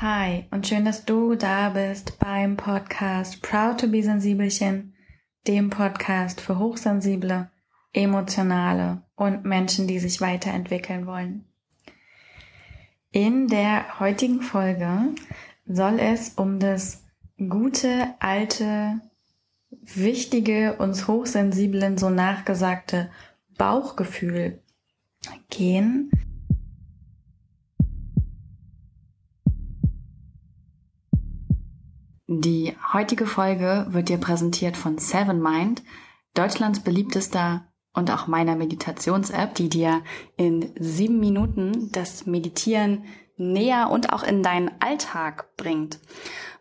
Hi und schön, dass du da bist beim Podcast Proud to be Sensibelchen, dem Podcast für Hochsensible, Emotionale und Menschen, die sich weiterentwickeln wollen. In der heutigen Folge soll es um das gute, alte, wichtige, uns Hochsensiblen so nachgesagte Bauchgefühl gehen Die heutige Folge wird dir präsentiert von Seven Mind, Deutschlands beliebtester und auch meiner Meditations-App, die dir in sieben Minuten das Meditieren näher und auch in deinen Alltag bringt.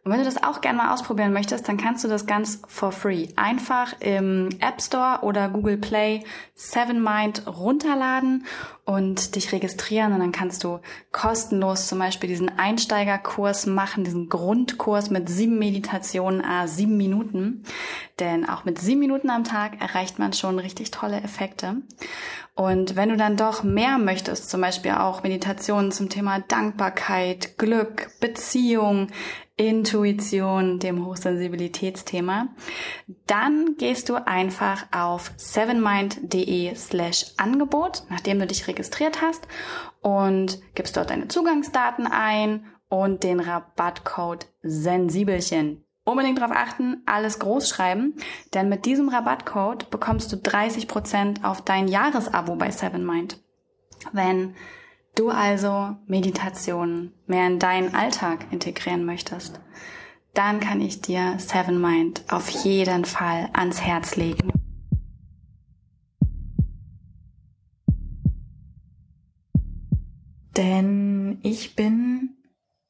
Und wenn du das auch gerne mal ausprobieren möchtest, dann kannst du das ganz for free einfach im App Store oder Google Play Seven Mind runterladen und dich registrieren und dann kannst du kostenlos zum Beispiel diesen Einsteigerkurs machen, diesen Grundkurs mit sieben Meditationen, ah, sieben Minuten. Denn auch mit sieben Minuten am Tag erreicht man schon richtig tolle Effekte. Und wenn du dann doch mehr möchtest, zum Beispiel auch Meditationen zum Thema Dankbarkeit, Glück, Beziehung, Intuition, dem Hochsensibilitätsthema, dann gehst du einfach auf sevenmind.de slash Angebot, nachdem du dich registriert hast und gibst dort deine Zugangsdaten ein und den Rabattcode Sensibelchen. Unbedingt darauf achten, alles groß schreiben, denn mit diesem Rabattcode bekommst du 30% auf dein Jahresabo bei Sevenmind. Wenn du also Meditation mehr in deinen Alltag integrieren möchtest, dann kann ich dir Seven Mind auf jeden Fall ans Herz legen. Denn ich bin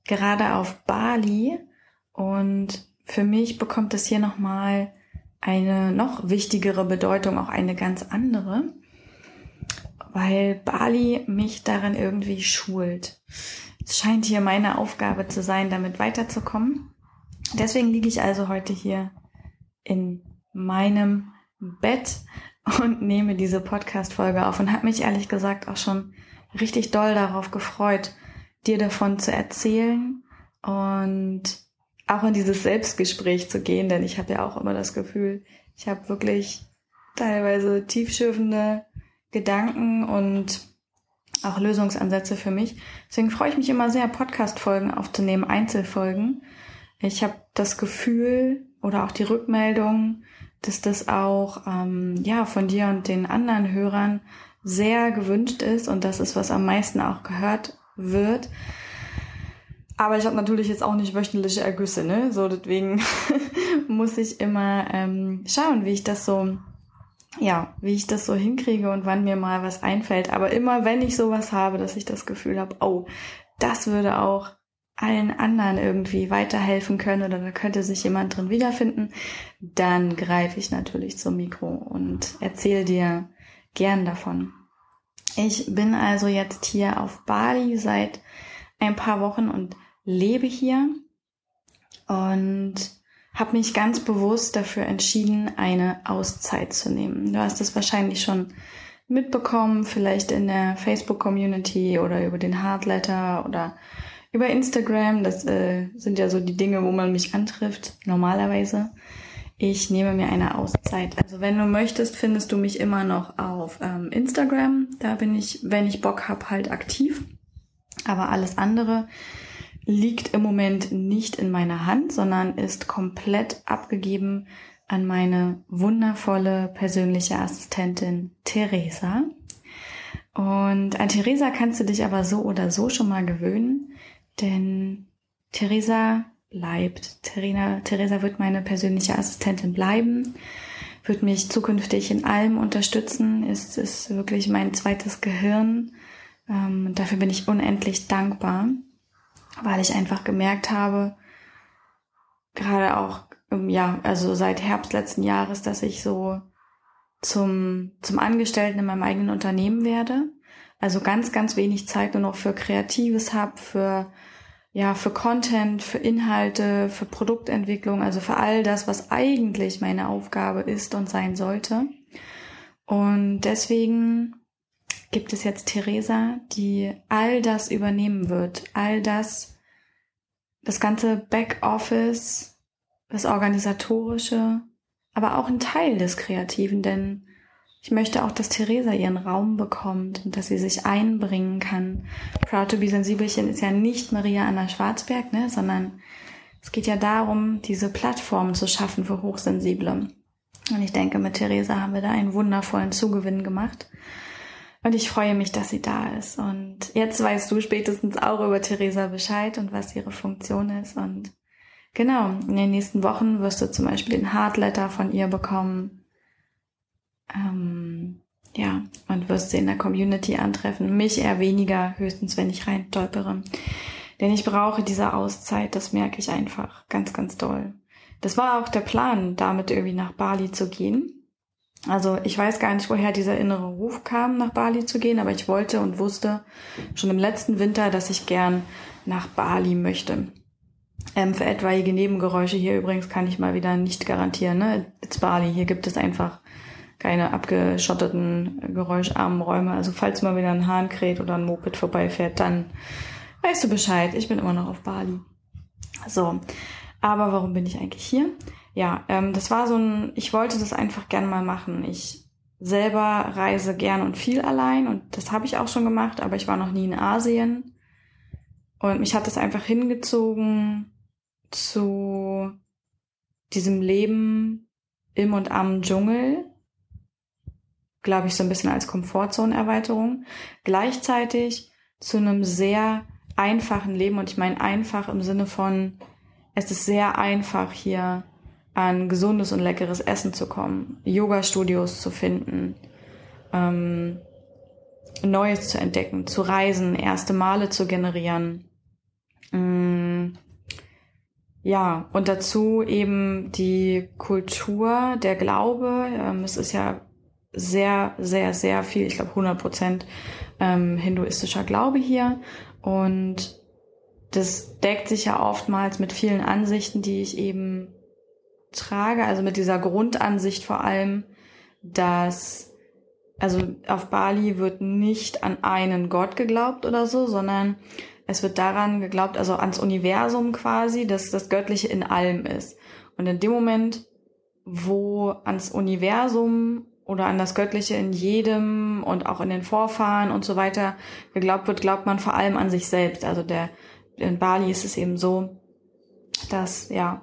gerade auf Bali und für mich bekommt es hier nochmal eine noch wichtigere Bedeutung, auch eine ganz andere weil Bali mich darin irgendwie schult. Es scheint hier meine Aufgabe zu sein, damit weiterzukommen. Deswegen liege ich also heute hier in meinem Bett und nehme diese Podcast-Folge auf und habe mich ehrlich gesagt auch schon richtig doll darauf gefreut, dir davon zu erzählen und auch in dieses Selbstgespräch zu gehen, denn ich habe ja auch immer das Gefühl, ich habe wirklich teilweise tiefschürfende Gedanken und auch Lösungsansätze für mich. Deswegen freue ich mich immer sehr, Podcast-Folgen aufzunehmen, Einzelfolgen. Ich habe das Gefühl oder auch die Rückmeldung, dass das auch ähm, ja von dir und den anderen Hörern sehr gewünscht ist und das ist, was am meisten auch gehört wird. Aber ich habe natürlich jetzt auch nicht wöchentliche Ergüsse, ne? So deswegen muss ich immer ähm, schauen, wie ich das so ja, wie ich das so hinkriege und wann mir mal was einfällt. Aber immer wenn ich sowas habe, dass ich das Gefühl habe, oh, das würde auch allen anderen irgendwie weiterhelfen können oder da könnte sich jemand drin wiederfinden, dann greife ich natürlich zum Mikro und erzähle dir gern davon. Ich bin also jetzt hier auf Bali seit ein paar Wochen und lebe hier und habe mich ganz bewusst dafür entschieden, eine Auszeit zu nehmen. Du hast es wahrscheinlich schon mitbekommen, vielleicht in der Facebook-Community oder über den Hardletter oder über Instagram. Das äh, sind ja so die Dinge, wo man mich antrifft, normalerweise. Ich nehme mir eine Auszeit. Also wenn du möchtest, findest du mich immer noch auf ähm, Instagram. Da bin ich, wenn ich Bock hab, halt aktiv. Aber alles andere liegt im Moment nicht in meiner Hand, sondern ist komplett abgegeben an meine wundervolle persönliche Assistentin Theresa. Und an Theresa kannst du dich aber so oder so schon mal gewöhnen, denn Theresa bleibt. Theresa, Theresa wird meine persönliche Assistentin bleiben, wird mich zukünftig in allem unterstützen, ist, ist wirklich mein zweites Gehirn. Ähm, dafür bin ich unendlich dankbar weil ich einfach gemerkt habe, gerade auch, ja, also seit Herbst letzten Jahres, dass ich so zum, zum Angestellten in meinem eigenen Unternehmen werde. Also ganz, ganz wenig Zeit nur noch für Kreatives habe, für, ja, für Content, für Inhalte, für Produktentwicklung, also für all das, was eigentlich meine Aufgabe ist und sein sollte. Und deswegen gibt es jetzt Theresa, die all das übernehmen wird, all das das ganze Backoffice, das Organisatorische, aber auch ein Teil des Kreativen, denn ich möchte auch, dass Theresa ihren Raum bekommt und dass sie sich einbringen kann. Proud to be Sensibelchen ist ja nicht Maria Anna Schwarzberg, ne, sondern es geht ja darum, diese Plattform zu schaffen für Hochsensible. Und ich denke, mit Theresa haben wir da einen wundervollen Zugewinn gemacht. Und ich freue mich, dass sie da ist. Und jetzt weißt du spätestens auch über Theresa Bescheid und was ihre Funktion ist. Und genau, in den nächsten Wochen wirst du zum Beispiel den Hardletter von ihr bekommen. Ähm, ja, und wirst sie in der Community antreffen. Mich eher weniger, höchstens wenn ich rein stolpere. Denn ich brauche diese Auszeit, das merke ich einfach ganz, ganz doll. Das war auch der Plan, damit irgendwie nach Bali zu gehen. Also ich weiß gar nicht, woher dieser innere Ruf kam, nach Bali zu gehen, aber ich wollte und wusste schon im letzten Winter, dass ich gern nach Bali möchte. Ähm, für etwaige Nebengeräusche hier übrigens kann ich mal wieder nicht garantieren. Ne? It's Bali, hier gibt es einfach keine abgeschotteten, geräuscharmen Räume. Also falls mal wieder ein Hahn kräht oder ein Moped vorbeifährt, dann weißt du Bescheid. Ich bin immer noch auf Bali. So, aber warum bin ich eigentlich hier? Ja, ähm, das war so ein, ich wollte das einfach gerne mal machen. Ich selber reise gern und viel allein und das habe ich auch schon gemacht, aber ich war noch nie in Asien. Und mich hat das einfach hingezogen zu diesem Leben im und am Dschungel. Glaube ich, so ein bisschen als Komfortzonenerweiterung. Gleichzeitig zu einem sehr einfachen Leben. Und ich meine einfach im Sinne von, es ist sehr einfach hier an gesundes und leckeres Essen zu kommen, Yoga-Studios zu finden, ähm, Neues zu entdecken, zu reisen, erste Male zu generieren. Mm, ja, und dazu eben die Kultur, der Glaube. Ähm, es ist ja sehr, sehr, sehr viel, ich glaube 100 Prozent ähm, hinduistischer Glaube hier. Und das deckt sich ja oftmals mit vielen Ansichten, die ich eben trage, also mit dieser Grundansicht vor allem, dass also auf Bali wird nicht an einen Gott geglaubt oder so, sondern es wird daran geglaubt, also ans Universum quasi, dass das Göttliche in allem ist. Und in dem Moment, wo ans Universum oder an das Göttliche in jedem und auch in den Vorfahren und so weiter geglaubt wird, glaubt man vor allem an sich selbst. Also der, in Bali ist es eben so, dass, ja,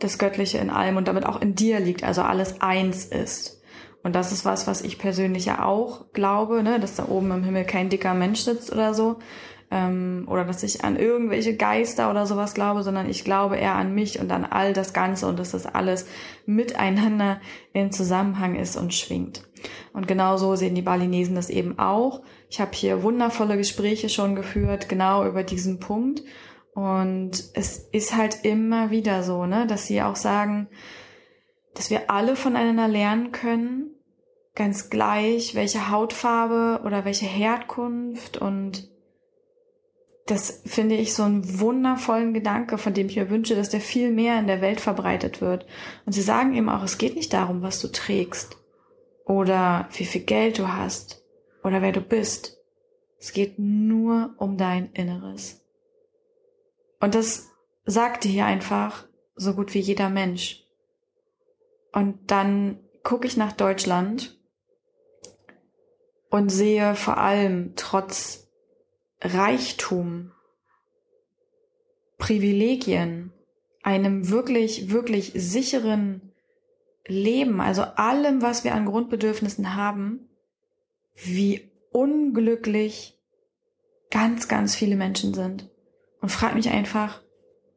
das Göttliche in allem und damit auch in dir liegt, also alles eins ist. Und das ist was, was ich persönlich ja auch glaube, ne, dass da oben im Himmel kein dicker Mensch sitzt oder so. Ähm, oder dass ich an irgendwelche Geister oder sowas glaube, sondern ich glaube eher an mich und an all das Ganze und dass das alles miteinander in Zusammenhang ist und schwingt. Und genau so sehen die Balinesen das eben auch. Ich habe hier wundervolle Gespräche schon geführt, genau über diesen Punkt. Und es ist halt immer wieder so, ne, dass sie auch sagen, dass wir alle voneinander lernen können, ganz gleich, welche Hautfarbe oder welche Herkunft und das finde ich so einen wundervollen Gedanke, von dem ich mir wünsche, dass der viel mehr in der Welt verbreitet wird. Und sie sagen eben auch, es geht nicht darum, was du trägst oder wie viel Geld du hast oder wer du bist. Es geht nur um dein Inneres. Und das sagte hier einfach so gut wie jeder Mensch. Und dann gucke ich nach Deutschland und sehe vor allem trotz Reichtum, Privilegien, einem wirklich, wirklich sicheren Leben, also allem, was wir an Grundbedürfnissen haben, wie unglücklich ganz, ganz viele Menschen sind und frage mich einfach,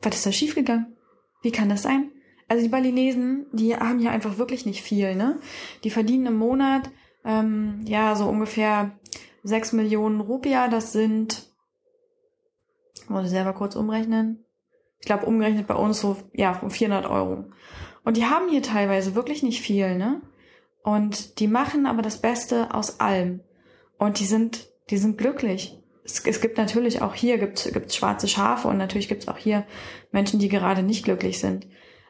was ist da schiefgegangen? Wie kann das sein? Also die Balinesen, die haben hier einfach wirklich nicht viel, ne? Die verdienen im Monat ähm, ja so ungefähr sechs Millionen Rupia, das sind, muss ich selber kurz umrechnen, ich glaube umgerechnet bei uns so, ja, 400 Euro. Und die haben hier teilweise wirklich nicht viel, ne? Und die machen aber das Beste aus allem. Und die sind, die sind glücklich es, es gibt natürlich auch hier gibt's, gibt's schwarze Schafe und natürlich gibt's auch hier Menschen, die gerade nicht glücklich sind.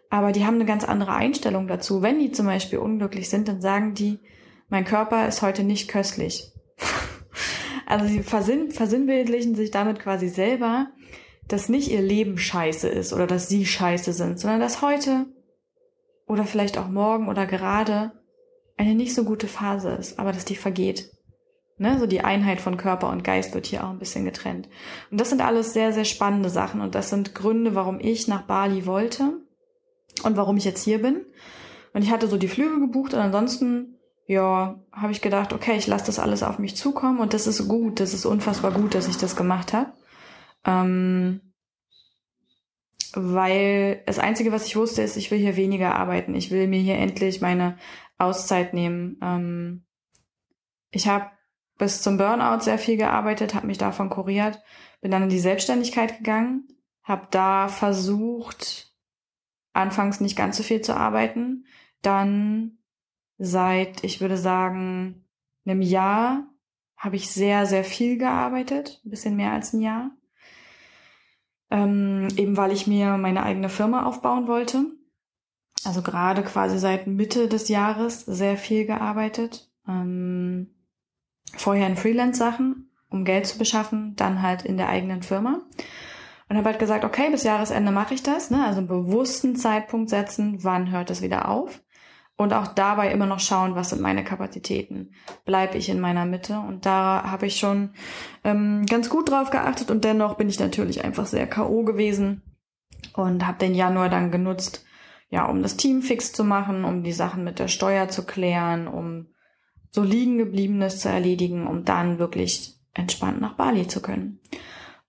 Aber die haben eine ganz andere Einstellung dazu. Wenn die zum Beispiel unglücklich sind, dann sagen die, mein Körper ist heute nicht köstlich. also sie versinnbildlichen sich damit quasi selber, dass nicht ihr Leben scheiße ist oder dass sie scheiße sind, sondern dass heute oder vielleicht auch morgen oder gerade eine nicht so gute Phase ist, aber dass die vergeht. Ne? So die Einheit von Körper und Geist wird hier auch ein bisschen getrennt. Und das sind alles sehr, sehr spannende Sachen und das sind Gründe, warum ich nach Bali wollte und warum ich jetzt hier bin. Und ich hatte so die Flüge gebucht und ansonsten, ja, habe ich gedacht, okay, ich lasse das alles auf mich zukommen und das ist gut, das ist unfassbar gut, dass ich das gemacht habe. Ähm, weil das Einzige, was ich wusste, ist, ich will hier weniger arbeiten. Ich will mir hier endlich meine Auszeit nehmen. Ähm, ich habe bis zum Burnout sehr viel gearbeitet, habe mich davon kuriert, bin dann in die Selbstständigkeit gegangen, habe da versucht, anfangs nicht ganz so viel zu arbeiten, dann seit, ich würde sagen, einem Jahr habe ich sehr, sehr viel gearbeitet, ein bisschen mehr als ein Jahr ähm, eben weil ich mir meine eigene Firma aufbauen wollte. Also gerade quasi seit Mitte des Jahres sehr viel gearbeitet. Ähm, vorher in Freelance-Sachen, um Geld zu beschaffen, dann halt in der eigenen Firma. Und habe halt gesagt, okay, bis Jahresende mache ich das, ne? also einen bewussten Zeitpunkt setzen, wann hört es wieder auf und auch dabei immer noch schauen, was sind meine Kapazitäten. Bleibe ich in meiner Mitte? Und da habe ich schon ähm, ganz gut drauf geachtet und dennoch bin ich natürlich einfach sehr KO gewesen und habe den Januar dann genutzt, ja, um das Team fix zu machen, um die Sachen mit der Steuer zu klären, um so liegen gebliebenes zu erledigen, um dann wirklich entspannt nach Bali zu können.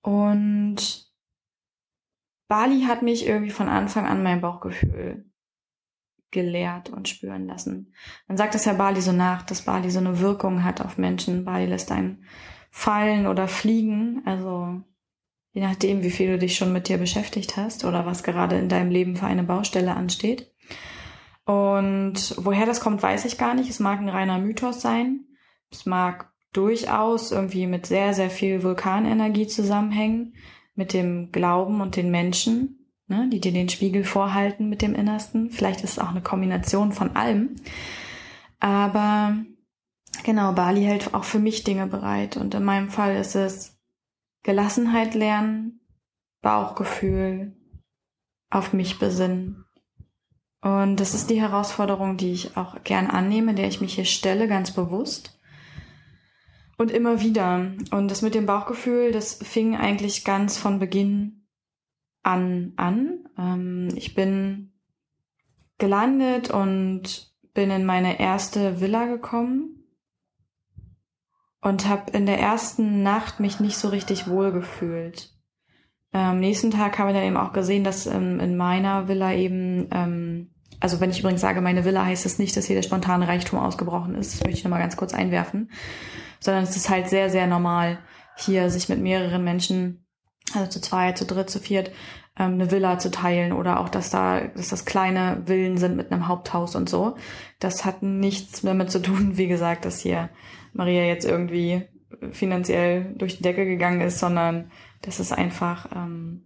Und Bali hat mich irgendwie von Anfang an mein Bauchgefühl gelehrt und spüren lassen. Man sagt es ja Bali so nach, dass Bali so eine Wirkung hat auf Menschen. Bali lässt einen fallen oder fliegen. Also je nachdem, wie viel du dich schon mit dir beschäftigt hast oder was gerade in deinem Leben für eine Baustelle ansteht. Und woher das kommt, weiß ich gar nicht. Es mag ein reiner Mythos sein. Es mag durchaus irgendwie mit sehr, sehr viel Vulkanenergie zusammenhängen, mit dem Glauben und den Menschen ne, die dir den Spiegel vorhalten mit dem Innersten. Vielleicht ist es auch eine Kombination von allem. Aber genau, Bali hält auch für mich Dinge bereit. Und in meinem Fall ist es Gelassenheit lernen, Bauchgefühl, auf mich besinnen. Und das ist die Herausforderung, die ich auch gern annehme, der ich mich hier stelle, ganz bewusst. Und immer wieder. Und das mit dem Bauchgefühl, das fing eigentlich ganz von Beginn an an. Ähm, ich bin gelandet und bin in meine erste Villa gekommen und habe in der ersten Nacht mich nicht so richtig wohl gefühlt. Am nächsten Tag habe ich dann eben auch gesehen, dass ähm, in meiner Villa eben, ähm, also wenn ich übrigens sage meine Villa, heißt es das nicht, dass hier der spontane Reichtum ausgebrochen ist. Das möchte ich nochmal ganz kurz einwerfen. Sondern es ist halt sehr, sehr normal, hier sich mit mehreren Menschen also zu zweit, zu dritt, zu viert, ähm, eine Villa zu teilen oder auch, dass da, dass das kleine Villen sind mit einem Haupthaus und so. Das hat nichts damit zu tun, wie gesagt, dass hier Maria jetzt irgendwie finanziell durch die Decke gegangen ist, sondern das ist einfach ähm,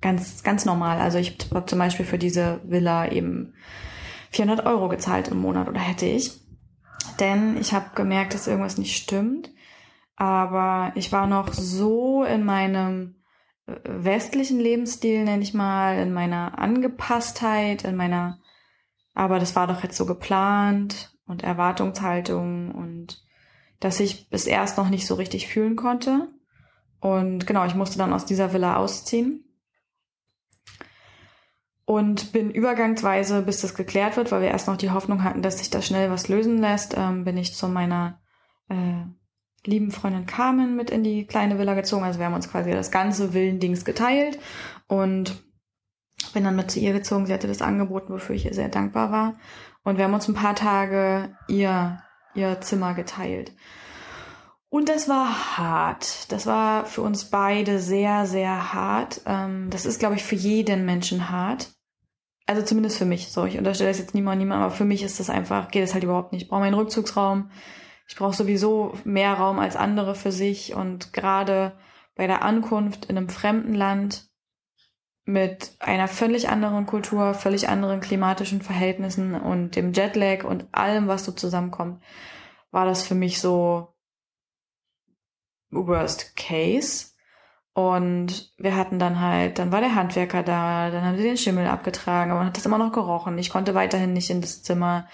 ganz, ganz normal. Also ich habe zum Beispiel für diese Villa eben 400 Euro gezahlt im Monat oder hätte ich. Denn ich habe gemerkt, dass irgendwas nicht stimmt. Aber ich war noch so in meinem äh, westlichen Lebensstil, nenne ich mal, in meiner Angepasstheit, in meiner, aber das war doch jetzt so geplant und Erwartungshaltung und dass ich es erst noch nicht so richtig fühlen konnte. Und genau, ich musste dann aus dieser Villa ausziehen. Und bin übergangsweise, bis das geklärt wird, weil wir erst noch die Hoffnung hatten, dass sich da schnell was lösen lässt, ähm, bin ich zu meiner äh, lieben Freundin Carmen mit in die kleine Villa gezogen. Also wir haben uns quasi das ganze Villendings geteilt und bin dann mit zu ihr gezogen. Sie hatte das angeboten, wofür ich ihr sehr dankbar war. Und wir haben uns ein paar Tage ihr, ihr Zimmer geteilt. Und das war hart. Das war für uns beide sehr, sehr hart. Ähm, das ist, glaube ich, für jeden Menschen hart. Also zumindest für mich. So, ich unterstelle das jetzt niemand, niemand, aber für mich ist das einfach, geht es halt überhaupt nicht. Ich brauche meinen Rückzugsraum ich brauche sowieso mehr Raum als andere für sich und gerade bei der Ankunft in einem fremden Land mit einer völlig anderen Kultur, völlig anderen klimatischen Verhältnissen und dem Jetlag und allem, was so zusammenkommt, war das für mich so Worst Case. Und wir hatten dann halt, dann war der Handwerker da, dann haben sie den Schimmel abgetragen, aber man hat das immer noch gerochen. Ich konnte weiterhin nicht in das Zimmer.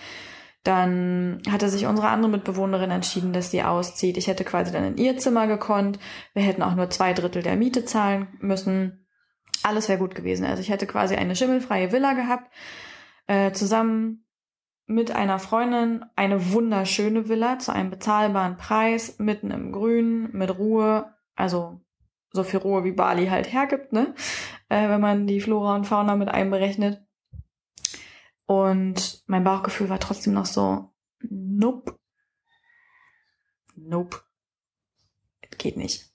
Dann hatte sich unsere andere Mitbewohnerin entschieden, dass sie auszieht. Ich hätte quasi dann in ihr Zimmer gekonnt. Wir hätten auch nur zwei Drittel der Miete zahlen müssen. Alles wäre gut gewesen. Also ich hätte quasi eine schimmelfreie Villa gehabt, äh, zusammen mit einer Freundin, eine wunderschöne Villa zu einem bezahlbaren Preis, mitten im Grün, mit Ruhe, also so viel Ruhe wie Bali halt hergibt, ne? Äh, wenn man die Flora und Fauna mit einberechnet. Und mein Bauchgefühl war trotzdem noch so, nope. Nope. Geht nicht.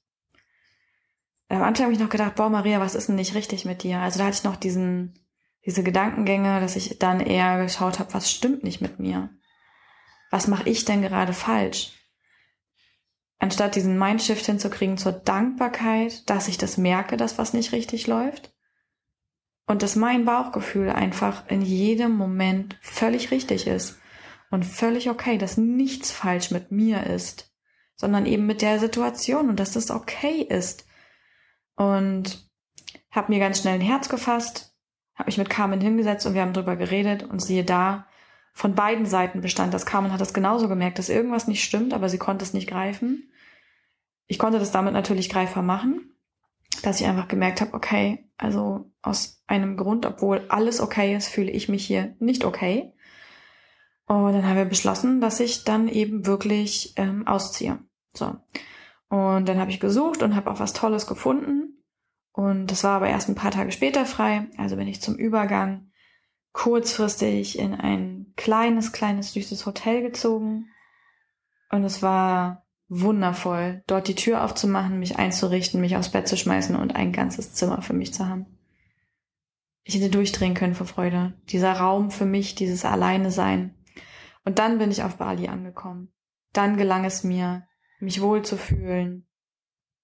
Am Anfang habe ich noch gedacht, boah, Maria, was ist denn nicht richtig mit dir? Also da hatte ich noch diesen, diese Gedankengänge, dass ich dann eher geschaut habe, was stimmt nicht mit mir? Was mache ich denn gerade falsch? Anstatt diesen Mindshift hinzukriegen zur Dankbarkeit, dass ich das merke, dass was nicht richtig läuft, und dass mein Bauchgefühl einfach in jedem Moment völlig richtig ist und völlig okay, dass nichts falsch mit mir ist, sondern eben mit der Situation und dass das okay ist. Und habe mir ganz schnell ein Herz gefasst, habe mich mit Carmen hingesetzt und wir haben drüber geredet und siehe da, von beiden Seiten bestand das. Carmen hat das genauso gemerkt, dass irgendwas nicht stimmt, aber sie konnte es nicht greifen. Ich konnte das damit natürlich greifbar machen dass ich einfach gemerkt habe, okay, also aus einem Grund, obwohl alles okay ist, fühle ich mich hier nicht okay. Und dann haben wir beschlossen, dass ich dann eben wirklich ähm, ausziehe. So. Und dann habe ich gesucht und habe auch was Tolles gefunden. Und das war aber erst ein paar Tage später frei. Also bin ich zum Übergang kurzfristig in ein kleines, kleines, süßes Hotel gezogen. Und es war wundervoll, dort die Tür aufzumachen, mich einzurichten, mich aufs Bett zu schmeißen und ein ganzes Zimmer für mich zu haben. Ich hätte durchdrehen können vor Freude. Dieser Raum für mich, dieses Alleine sein. Und dann bin ich auf Bali angekommen. Dann gelang es mir, mich wohlzufühlen,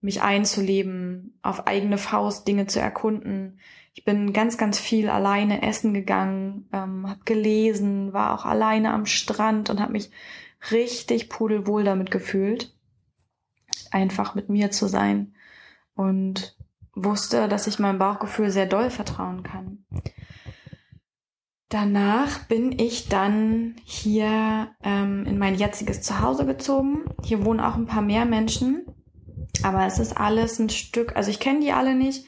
mich einzuleben, auf eigene Faust Dinge zu erkunden. Ich bin ganz, ganz viel alleine essen gegangen, ähm, habe gelesen, war auch alleine am Strand und habe mich richtig pudelwohl damit gefühlt einfach mit mir zu sein und wusste, dass ich meinem Bauchgefühl sehr doll vertrauen kann. Danach bin ich dann hier ähm, in mein jetziges Zuhause gezogen. Hier wohnen auch ein paar mehr Menschen, aber es ist alles ein Stück, also ich kenne die alle nicht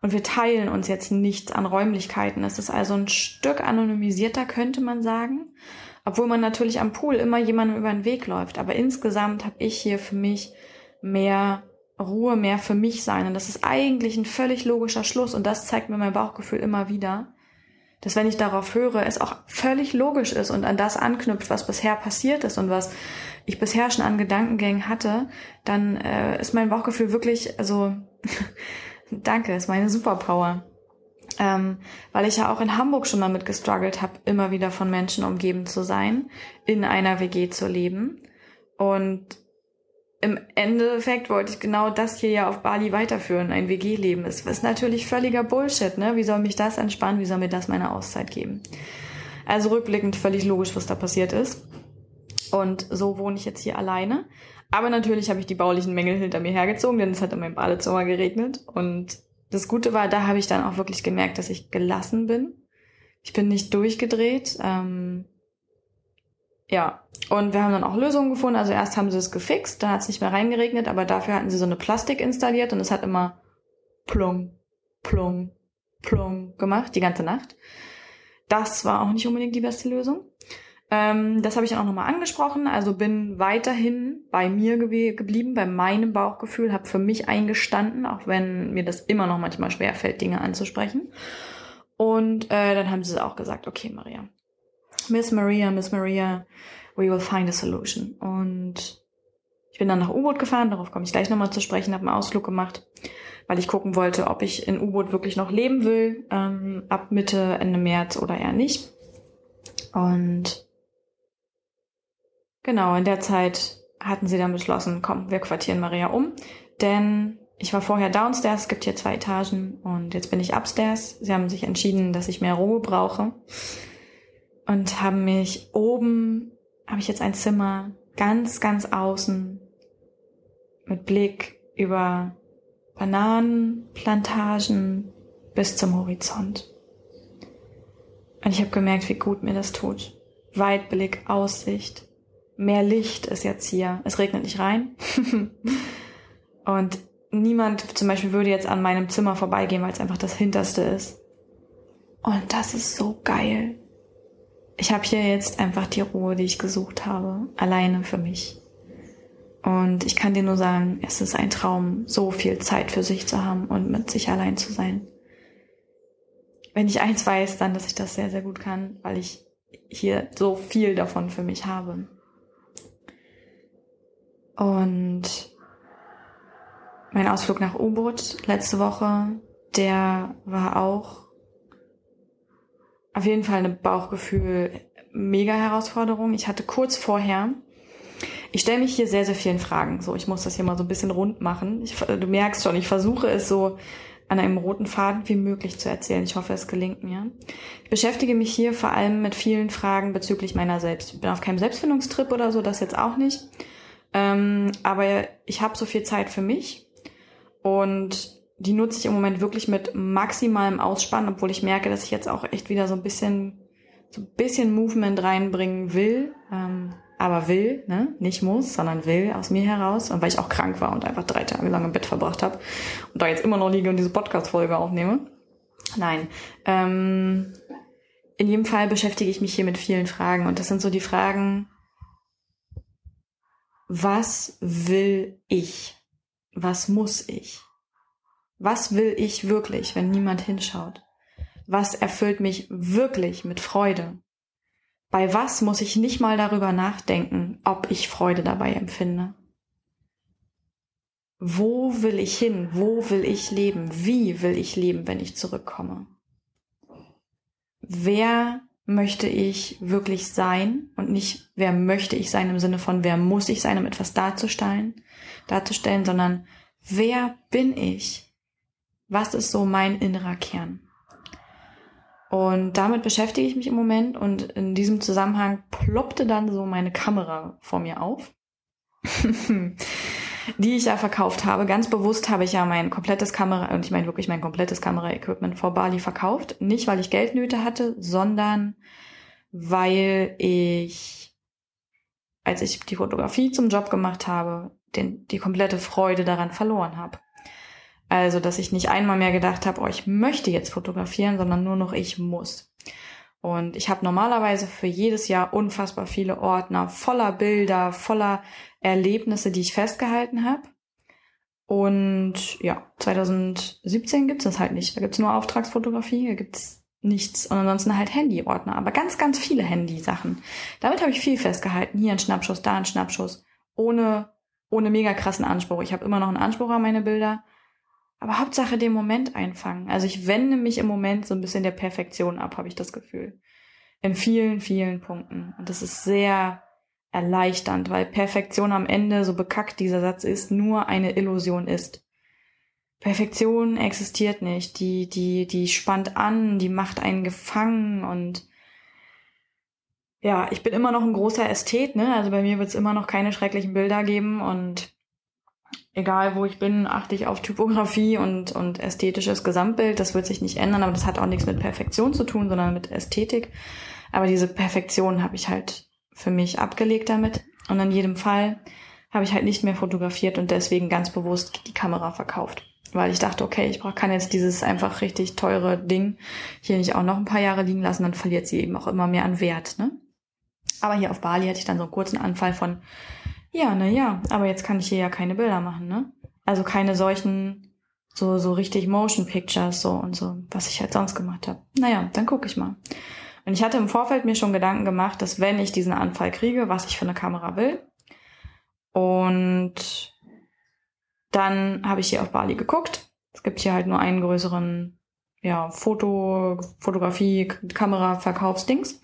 und wir teilen uns jetzt nichts an Räumlichkeiten. Es ist also ein Stück anonymisierter, könnte man sagen, obwohl man natürlich am Pool immer jemandem über den Weg läuft. Aber insgesamt habe ich hier für mich mehr Ruhe, mehr für mich sein. Und das ist eigentlich ein völlig logischer Schluss. Und das zeigt mir mein Bauchgefühl immer wieder, dass wenn ich darauf höre, es auch völlig logisch ist und an das anknüpft, was bisher passiert ist und was ich bisher schon an Gedankengängen hatte, dann äh, ist mein Bauchgefühl wirklich, also danke, ist meine Superpower. Ähm, weil ich ja auch in Hamburg schon mal mit gestruggelt habe, immer wieder von Menschen umgeben zu sein, in einer WG zu leben. Und im Endeffekt wollte ich genau das hier ja auf Bali weiterführen, ein WG-Leben. Es ist natürlich völliger Bullshit, ne? Wie soll mich das entspannen? Wie soll mir das meine Auszeit geben? Also rückblickend völlig logisch, was da passiert ist. Und so wohne ich jetzt hier alleine. Aber natürlich habe ich die baulichen Mängel hinter mir hergezogen, denn es hat in meinem Badezimmer geregnet. Und das Gute war, da habe ich dann auch wirklich gemerkt, dass ich gelassen bin. Ich bin nicht durchgedreht. Ähm, ja, und wir haben dann auch Lösungen gefunden. Also erst haben sie es gefixt, dann hat es nicht mehr reingeregnet, aber dafür hatten sie so eine Plastik installiert und es hat immer plung, plung, plung gemacht, die ganze Nacht. Das war auch nicht unbedingt die beste Lösung. Ähm, das habe ich dann auch nochmal angesprochen. Also bin weiterhin bei mir ge geblieben, bei meinem Bauchgefühl, habe für mich eingestanden, auch wenn mir das immer noch manchmal schwerfällt, Dinge anzusprechen. Und äh, dann haben sie auch gesagt, okay, Maria, Miss Maria, Miss Maria, we will find a solution. Und ich bin dann nach U-Boot gefahren, darauf komme ich gleich nochmal zu sprechen, habe einen Ausflug gemacht, weil ich gucken wollte, ob ich in U-Boot wirklich noch leben will, ähm, ab Mitte, Ende März oder eher nicht. Und genau, in der Zeit hatten sie dann beschlossen, komm, wir quartieren Maria um, denn ich war vorher downstairs, es gibt hier zwei Etagen und jetzt bin ich upstairs. Sie haben sich entschieden, dass ich mehr Ruhe brauche und haben mich oben, habe ich jetzt ein Zimmer ganz, ganz außen mit Blick über Bananenplantagen bis zum Horizont. Und ich habe gemerkt, wie gut mir das tut. Weitblick, Aussicht, mehr Licht ist jetzt hier. Es regnet nicht rein. und niemand zum Beispiel würde jetzt an meinem Zimmer vorbeigehen, weil es einfach das Hinterste ist. Und das ist so geil. Ich habe hier jetzt einfach die Ruhe, die ich gesucht habe, alleine für mich. Und ich kann dir nur sagen, es ist ein Traum, so viel Zeit für sich zu haben und mit sich allein zu sein. Wenn ich eins weiß, dann, dass ich das sehr, sehr gut kann, weil ich hier so viel davon für mich habe. Und mein Ausflug nach U-Boot letzte Woche, der war auch auf jeden Fall eine Bauchgefühl mega Herausforderung. Ich hatte kurz vorher, ich stelle mich hier sehr, sehr vielen Fragen. So, ich muss das hier mal so ein bisschen rund machen. Ich, du merkst schon, ich versuche es so an einem roten Faden wie möglich zu erzählen. Ich hoffe, es gelingt mir. Ich beschäftige mich hier vor allem mit vielen Fragen bezüglich meiner selbst. Ich bin auf keinem Selbstfindungstrip oder so, das jetzt auch nicht. Ähm, aber ich habe so viel Zeit für mich und die nutze ich im Moment wirklich mit maximalem Ausspannen, obwohl ich merke, dass ich jetzt auch echt wieder so ein bisschen, so ein bisschen Movement reinbringen will. Ähm, aber will, ne? nicht muss, sondern will aus mir heraus. Und weil ich auch krank war und einfach drei Tage lang im Bett verbracht habe und da jetzt immer noch liege und diese Podcast-Folge aufnehme. Nein. Ähm, in jedem Fall beschäftige ich mich hier mit vielen Fragen. Und das sind so die Fragen, was will ich? Was muss ich? Was will ich wirklich, wenn niemand hinschaut? Was erfüllt mich wirklich mit Freude? Bei was muss ich nicht mal darüber nachdenken, ob ich Freude dabei empfinde? Wo will ich hin? Wo will ich leben? Wie will ich leben, wenn ich zurückkomme? Wer möchte ich wirklich sein und nicht wer möchte ich sein im Sinne von wer muss ich sein, um etwas darzustellen, darzustellen, sondern wer bin ich? Was ist so mein innerer Kern? Und damit beschäftige ich mich im Moment und in diesem Zusammenhang ploppte dann so meine Kamera vor mir auf, die ich ja verkauft habe. Ganz bewusst habe ich ja mein komplettes Kamera, und ich meine wirklich mein komplettes Kamera-Equipment vor Bali verkauft. Nicht, weil ich Geldnöte hatte, sondern weil ich, als ich die Fotografie zum Job gemacht habe, den, die komplette Freude daran verloren habe. Also, dass ich nicht einmal mehr gedacht habe, oh, ich möchte jetzt fotografieren, sondern nur noch ich muss. Und ich habe normalerweise für jedes Jahr unfassbar viele Ordner voller Bilder, voller Erlebnisse, die ich festgehalten habe. Und ja, 2017 gibt's das halt nicht. Da gibt's nur Auftragsfotografie, da gibt's nichts. Und ansonsten halt Handyordner, aber ganz, ganz viele Handysachen. Damit habe ich viel festgehalten. Hier ein Schnappschuss, da ein Schnappschuss. Ohne, ohne mega krassen Anspruch. Ich habe immer noch einen Anspruch an meine Bilder. Aber Hauptsache den Moment einfangen. Also ich wende mich im Moment so ein bisschen der Perfektion ab, habe ich das Gefühl. In vielen, vielen Punkten. Und das ist sehr erleichternd, weil Perfektion am Ende, so bekackt dieser Satz ist, nur eine Illusion ist. Perfektion existiert nicht. Die, die, die spannt an, die macht einen gefangen und ja, ich bin immer noch ein großer Ästhet, ne? Also bei mir wird es immer noch keine schrecklichen Bilder geben und egal wo ich bin, achte ich auf Typografie und, und ästhetisches Gesamtbild. Das wird sich nicht ändern, aber das hat auch nichts mit Perfektion zu tun, sondern mit Ästhetik. Aber diese Perfektion habe ich halt für mich abgelegt damit. Und in jedem Fall habe ich halt nicht mehr fotografiert und deswegen ganz bewusst die Kamera verkauft. Weil ich dachte, okay, ich brauch, kann jetzt dieses einfach richtig teure Ding hier nicht auch noch ein paar Jahre liegen lassen, dann verliert sie eben auch immer mehr an Wert. Ne? Aber hier auf Bali hatte ich dann so einen kurzen Anfall von ja, na ja, aber jetzt kann ich hier ja keine Bilder machen, ne? Also keine solchen, so, so richtig Motion Pictures so und so, was ich halt sonst gemacht habe. Naja, dann gucke ich mal. Und ich hatte im Vorfeld mir schon Gedanken gemacht, dass wenn ich diesen Anfall kriege, was ich für eine Kamera will. Und dann habe ich hier auf Bali geguckt. Es gibt hier halt nur einen größeren, ja, Foto, Fotografie, Kamera, Verkaufsdings.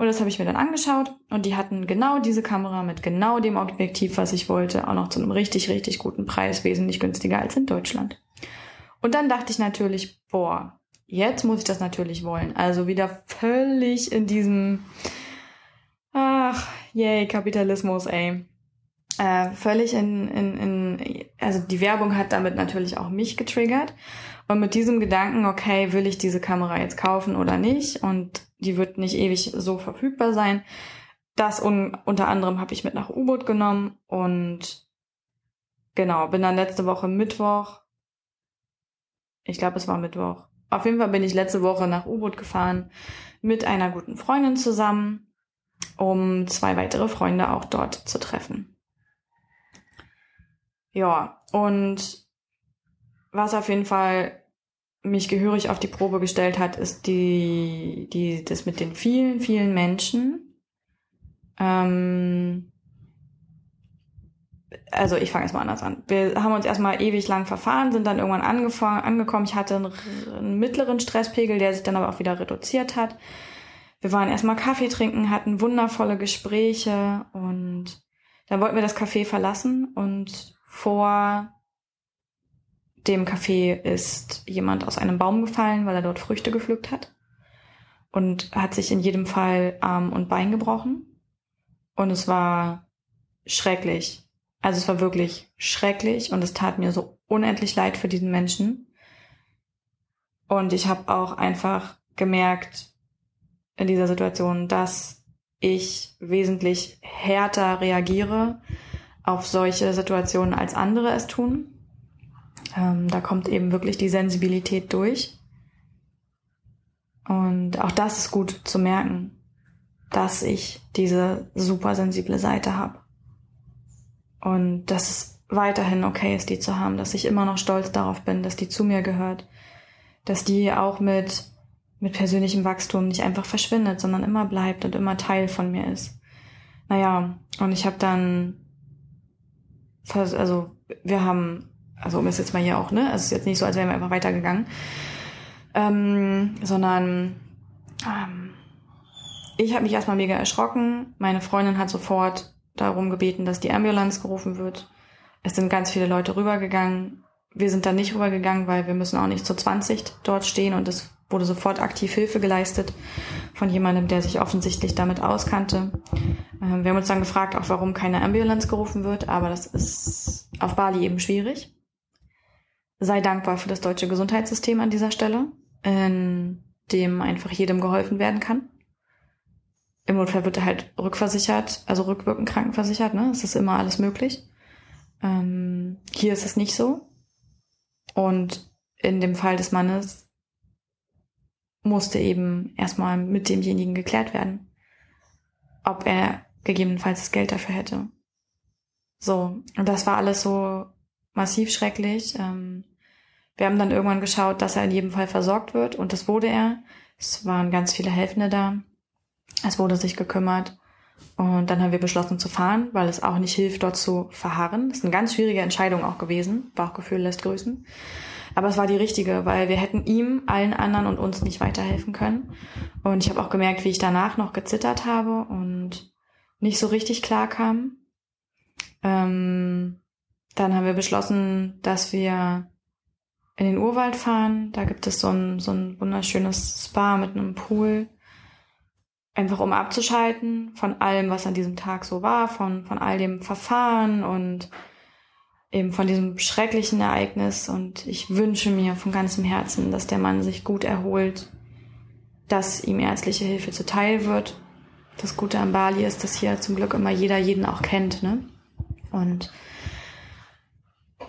Und das habe ich mir dann angeschaut und die hatten genau diese Kamera mit genau dem Objektiv, was ich wollte, auch noch zu einem richtig, richtig guten Preis, wesentlich günstiger als in Deutschland. Und dann dachte ich natürlich, boah, jetzt muss ich das natürlich wollen. Also wieder völlig in diesem, ach, yay, Kapitalismus, ey. Äh, völlig in, in, in, also die Werbung hat damit natürlich auch mich getriggert. Und mit diesem Gedanken, okay, will ich diese Kamera jetzt kaufen oder nicht? Und die wird nicht ewig so verfügbar sein. Das un unter anderem habe ich mit nach U-Boot genommen und genau, bin dann letzte Woche Mittwoch, ich glaube es war Mittwoch, auf jeden Fall bin ich letzte Woche nach U-Boot gefahren mit einer guten Freundin zusammen, um zwei weitere Freunde auch dort zu treffen. Ja, und was auf jeden Fall mich gehörig auf die Probe gestellt hat, ist die, die, das mit den vielen, vielen Menschen. Ähm, also ich fange erstmal anders an. Wir haben uns erstmal ewig lang verfahren, sind dann irgendwann angefangen, angekommen. Ich hatte einen, einen mittleren Stresspegel, der sich dann aber auch wieder reduziert hat. Wir waren erstmal Kaffee trinken, hatten wundervolle Gespräche und dann wollten wir das Café verlassen und vor dem Café ist jemand aus einem Baum gefallen, weil er dort Früchte gepflückt hat und hat sich in jedem Fall Arm und Bein gebrochen. Und es war schrecklich. Also es war wirklich schrecklich und es tat mir so unendlich leid für diesen Menschen. Und ich habe auch einfach gemerkt in dieser Situation, dass ich wesentlich härter reagiere auf solche Situationen als andere es tun. Ähm, da kommt eben wirklich die Sensibilität durch. Und auch das ist gut zu merken, dass ich diese super sensible Seite habe. Und dass es weiterhin okay ist, die zu haben, dass ich immer noch stolz darauf bin, dass die zu mir gehört, dass die auch mit, mit persönlichem Wachstum nicht einfach verschwindet, sondern immer bleibt und immer Teil von mir ist. Naja, und ich habe dann, also wir haben also um es jetzt mal hier auch, ne? Also es ist jetzt nicht so, als wären wir einfach weitergegangen. Ähm, sondern ähm, ich habe mich erstmal mega erschrocken. Meine Freundin hat sofort darum gebeten, dass die Ambulance gerufen wird. Es sind ganz viele Leute rübergegangen. Wir sind dann nicht rübergegangen, weil wir müssen auch nicht zu 20 dort stehen und es wurde sofort aktiv Hilfe geleistet von jemandem, der sich offensichtlich damit auskannte. Ähm, wir haben uns dann gefragt, auch warum keine Ambulance gerufen wird, aber das ist auf Bali eben schwierig sei dankbar für das deutsche Gesundheitssystem an dieser Stelle, in dem einfach jedem geholfen werden kann. Im Notfall wird er halt rückversichert, also rückwirkend krankenversichert, ne? Es ist immer alles möglich. Ähm, hier ist es nicht so. Und in dem Fall des Mannes musste eben erstmal mit demjenigen geklärt werden, ob er gegebenenfalls das Geld dafür hätte. So, und das war alles so massiv schrecklich. Ähm, wir haben dann irgendwann geschaut, dass er in jedem Fall versorgt wird und das wurde er. Es waren ganz viele Helfende da. Es wurde sich gekümmert. Und dann haben wir beschlossen zu fahren, weil es auch nicht hilft, dort zu verharren. Das ist eine ganz schwierige Entscheidung auch gewesen. Bauchgefühl lässt grüßen. Aber es war die richtige, weil wir hätten ihm, allen anderen und uns nicht weiterhelfen können. Und ich habe auch gemerkt, wie ich danach noch gezittert habe und nicht so richtig klar kam. Ähm, dann haben wir beschlossen, dass wir in den Urwald fahren. Da gibt es so ein, so ein wunderschönes Spa mit einem Pool. Einfach um abzuschalten von allem, was an diesem Tag so war, von, von all dem Verfahren und eben von diesem schrecklichen Ereignis. Und ich wünsche mir von ganzem Herzen, dass der Mann sich gut erholt, dass ihm ärztliche Hilfe zuteil wird. Das Gute an Bali ist, dass hier zum Glück immer jeder jeden auch kennt, ne? Und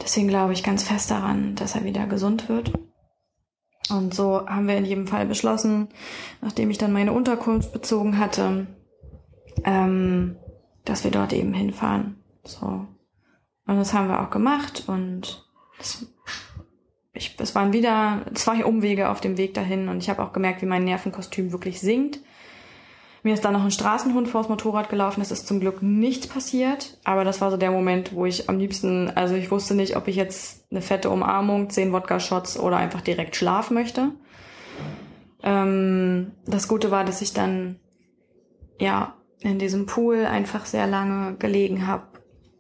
Deswegen glaube ich ganz fest daran, dass er wieder gesund wird. Und so haben wir in jedem Fall beschlossen, nachdem ich dann meine Unterkunft bezogen hatte, ähm, dass wir dort eben hinfahren. So. Und das haben wir auch gemacht und das, ich, es waren wieder zwei Umwege auf dem Weg dahin und ich habe auch gemerkt, wie mein Nervenkostüm wirklich sinkt. Mir ist dann noch ein Straßenhund vors Motorrad gelaufen. Es ist zum Glück nichts passiert. Aber das war so der Moment, wo ich am liebsten, also ich wusste nicht, ob ich jetzt eine fette Umarmung, zehn Wodka-Shots oder einfach direkt schlafen möchte. Ähm, das Gute war, dass ich dann, ja, in diesem Pool einfach sehr lange gelegen habe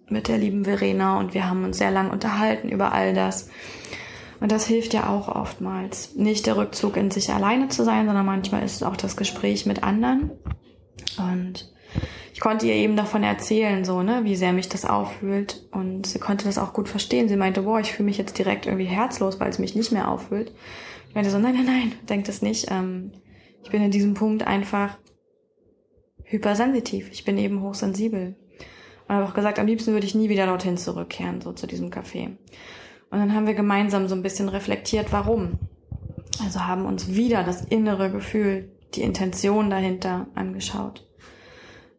mit der lieben Verena und wir haben uns sehr lang unterhalten über all das. Und das hilft ja auch oftmals. Nicht der Rückzug in sich alleine zu sein, sondern manchmal ist es auch das Gespräch mit anderen. Und ich konnte ihr eben davon erzählen, so, ne, wie sehr mich das auffühlt. Und sie konnte das auch gut verstehen. Sie meinte, boah, ich fühle mich jetzt direkt irgendwie herzlos, weil es mich nicht mehr auffühlt. Ich meinte so, nein, nein, nein, denkt es nicht. Ähm, ich bin in diesem Punkt einfach hypersensitiv. Ich bin eben hochsensibel. Und habe auch gesagt, am liebsten würde ich nie wieder dorthin zurückkehren, so zu diesem Café. Und dann haben wir gemeinsam so ein bisschen reflektiert, warum. Also haben uns wieder das innere Gefühl, die Intention dahinter angeschaut.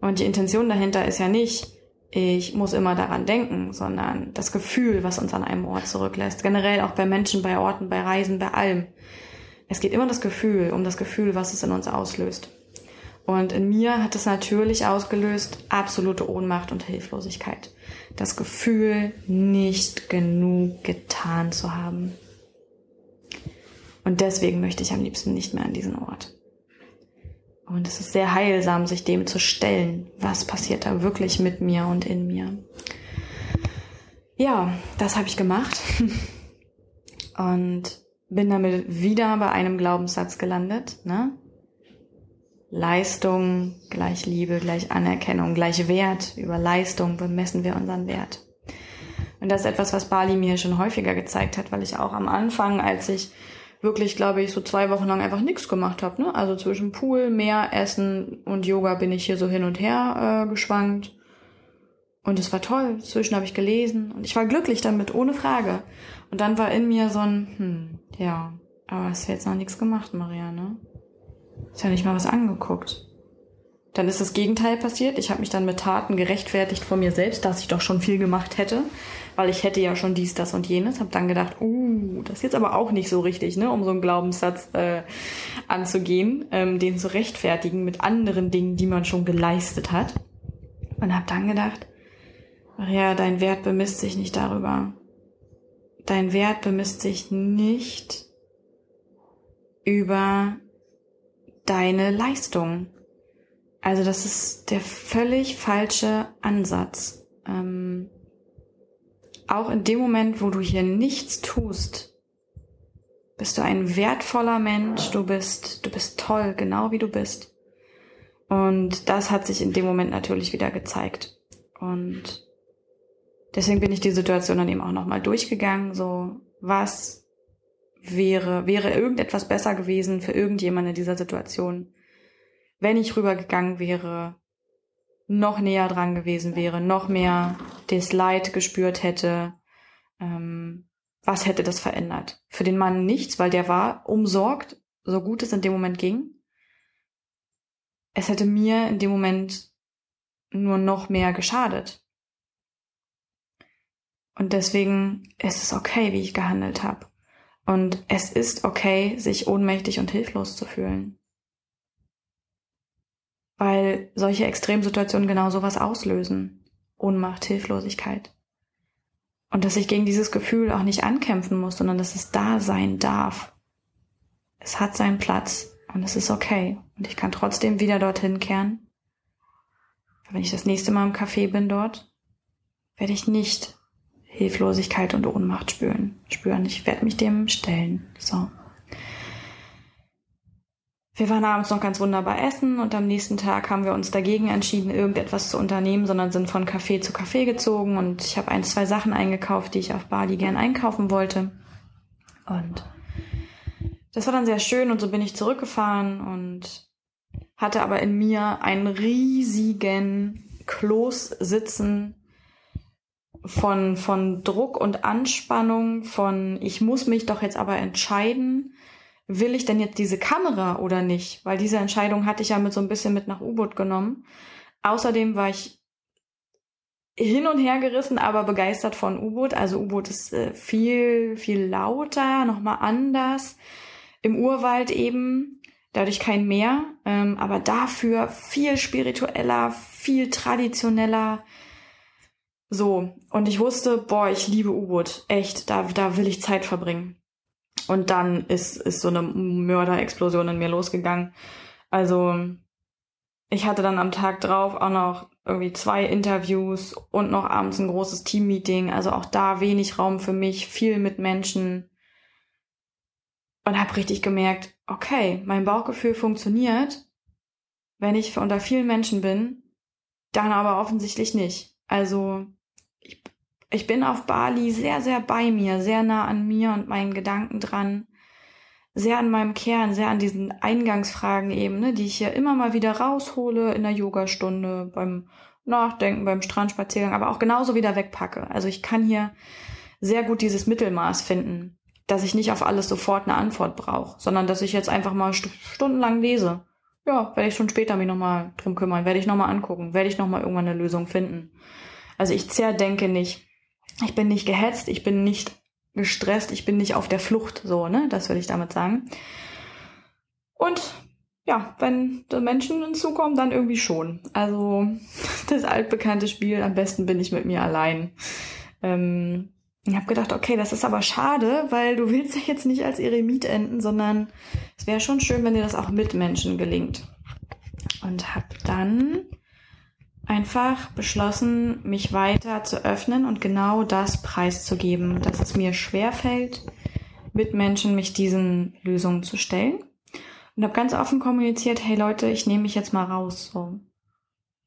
Und die Intention dahinter ist ja nicht, ich muss immer daran denken, sondern das Gefühl, was uns an einem Ort zurücklässt. Generell auch bei Menschen, bei Orten, bei Reisen, bei allem. Es geht immer das Gefühl, um das Gefühl, was es in uns auslöst. Und in mir hat es natürlich ausgelöst absolute Ohnmacht und Hilflosigkeit. Das Gefühl, nicht genug getan zu haben. Und deswegen möchte ich am liebsten nicht mehr an diesen Ort. Und es ist sehr heilsam, sich dem zu stellen. Was passiert da wirklich mit mir und in mir? Ja, das habe ich gemacht. Und bin damit wieder bei einem Glaubenssatz gelandet. Ne? Leistung gleich Liebe, gleich Anerkennung, gleich Wert. Über Leistung bemessen wir unseren Wert. Und das ist etwas, was Bali mir schon häufiger gezeigt hat, weil ich auch am Anfang, als ich wirklich, glaube ich, so zwei Wochen lang einfach nichts gemacht habe. Ne? Also zwischen Pool, Meer, Essen und Yoga bin ich hier so hin und her äh, geschwankt. Und es war toll. Zwischen habe ich gelesen und ich war glücklich damit, ohne Frage. Und dann war in mir so ein, hm, ja, aber hast du jetzt noch nichts gemacht, Maria, ne? Ist ja nicht mal was angeguckt. Dann ist das Gegenteil passiert. Ich habe mich dann mit Taten gerechtfertigt vor mir selbst, dass ich doch schon viel gemacht hätte, weil ich hätte ja schon dies, das und jenes. Habe dann gedacht, uh, das ist jetzt aber auch nicht so richtig, ne, um so einen Glaubenssatz äh, anzugehen, ähm, den zu rechtfertigen mit anderen Dingen, die man schon geleistet hat. Und habe dann gedacht, ach ja, dein Wert bemisst sich nicht darüber. Dein Wert bemisst sich nicht über deine Leistung. Also das ist der völlig falsche Ansatz. Ähm, auch in dem Moment, wo du hier nichts tust, bist du ein wertvoller Mensch, du bist, du bist toll, genau wie du bist. Und das hat sich in dem Moment natürlich wieder gezeigt. Und deswegen bin ich die Situation dann eben auch nochmal durchgegangen, so, was wäre, wäre irgendetwas besser gewesen für irgendjemand in dieser Situation, wenn ich rübergegangen wäre, noch näher dran gewesen wäre, noch mehr das Leid gespürt hätte. Ähm, was hätte das verändert? Für den Mann nichts, weil der war umsorgt, so gut es in dem Moment ging. Es hätte mir in dem Moment nur noch mehr geschadet. Und deswegen ist es okay, wie ich gehandelt habe. Und es ist okay, sich ohnmächtig und hilflos zu fühlen. Weil solche Extremsituationen genau sowas auslösen. Ohnmacht, Hilflosigkeit. Und dass ich gegen dieses Gefühl auch nicht ankämpfen muss, sondern dass es da sein darf. Es hat seinen Platz und es ist okay. Und ich kann trotzdem wieder dorthin kehren. Wenn ich das nächste Mal im Café bin dort, werde ich nicht Hilflosigkeit und Ohnmacht spüren. Spüren. Ich werde mich dem stellen. So. Wir waren abends noch ganz wunderbar essen und am nächsten Tag haben wir uns dagegen entschieden, irgendetwas zu unternehmen, sondern sind von Café zu Café gezogen und ich habe ein, zwei Sachen eingekauft, die ich auf Bali gern einkaufen wollte. Und das war dann sehr schön und so bin ich zurückgefahren und hatte aber in mir einen riesigen Kloß sitzen, von, von Druck und Anspannung, von ich muss mich doch jetzt aber entscheiden, will ich denn jetzt diese Kamera oder nicht? Weil diese Entscheidung hatte ich ja mit so ein bisschen mit nach U-Boot genommen. Außerdem war ich hin und her gerissen, aber begeistert von U-Boot. Also U-Boot ist äh, viel, viel lauter, nochmal anders. Im Urwald eben, dadurch kein Meer, ähm, aber dafür viel spiritueller, viel traditioneller, so, und ich wusste, boah, ich liebe U-Boot. Echt, da, da will ich Zeit verbringen. Und dann ist, ist so eine Mörderexplosion in mir losgegangen. Also, ich hatte dann am Tag drauf auch noch irgendwie zwei Interviews und noch abends ein großes Teammeeting. Also auch da wenig Raum für mich, viel mit Menschen. Und habe richtig gemerkt, okay, mein Bauchgefühl funktioniert, wenn ich unter vielen Menschen bin Dann aber offensichtlich nicht. Also ich, ich bin auf Bali sehr, sehr bei mir, sehr nah an mir und meinen Gedanken dran, sehr an meinem Kern, sehr an diesen Eingangsfragen eben, ne, die ich hier immer mal wieder raushole in der Yogastunde, beim Nachdenken, beim Strandspaziergang, aber auch genauso wieder wegpacke. Also ich kann hier sehr gut dieses Mittelmaß finden, dass ich nicht auf alles sofort eine Antwort brauche, sondern dass ich jetzt einfach mal st stundenlang lese. Ja, werde ich schon später mich nochmal drum kümmern, werde ich nochmal angucken, werde ich nochmal irgendwann eine Lösung finden. Also ich zerdenke nicht. Ich bin nicht gehetzt, ich bin nicht gestresst, ich bin nicht auf der Flucht, so, ne? Das will ich damit sagen. Und ja, wenn Menschen hinzukommen, dann irgendwie schon. Also das altbekannte Spiel, am besten bin ich mit mir allein. Ähm, ich habe gedacht, okay, das ist aber schade, weil du willst ja jetzt nicht als Eremit enden, sondern es wäre schon schön, wenn dir das auch mit Menschen gelingt. Und habe dann einfach beschlossen, mich weiter zu öffnen und genau das preiszugeben, dass es mir schwerfällt, mit Menschen mich diesen Lösungen zu stellen. Und habe ganz offen kommuniziert, hey Leute, ich nehme mich jetzt mal raus. So.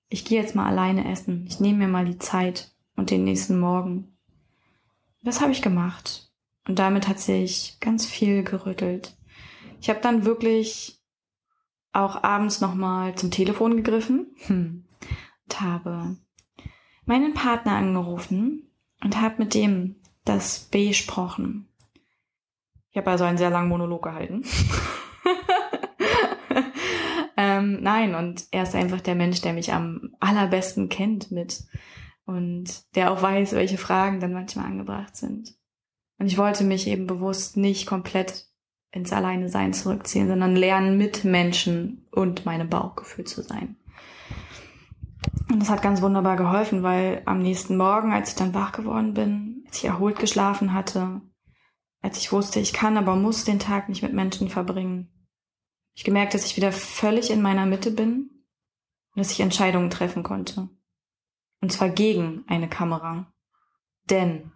Ich gehe jetzt mal alleine essen. Ich nehme mir mal die Zeit und den nächsten Morgen. Das habe ich gemacht. Und damit hat sich ganz viel gerüttelt. Ich habe dann wirklich auch abends nochmal zum Telefon gegriffen hm, habe meinen Partner angerufen und habe mit dem das besprochen. Ich habe also einen sehr langen Monolog gehalten. ähm, nein, und er ist einfach der Mensch, der mich am allerbesten kennt mit und der auch weiß, welche Fragen dann manchmal angebracht sind. Und ich wollte mich eben bewusst nicht komplett ins Alleine-Sein zurückziehen, sondern lernen, mit Menschen und meinem Bauchgefühl zu sein. Und das hat ganz wunderbar geholfen, weil am nächsten Morgen, als ich dann wach geworden bin, als ich erholt geschlafen hatte, als ich wusste, ich kann, aber muss den Tag nicht mit Menschen verbringen, ich gemerkt, dass ich wieder völlig in meiner Mitte bin und dass ich Entscheidungen treffen konnte. Und zwar gegen eine Kamera. Denn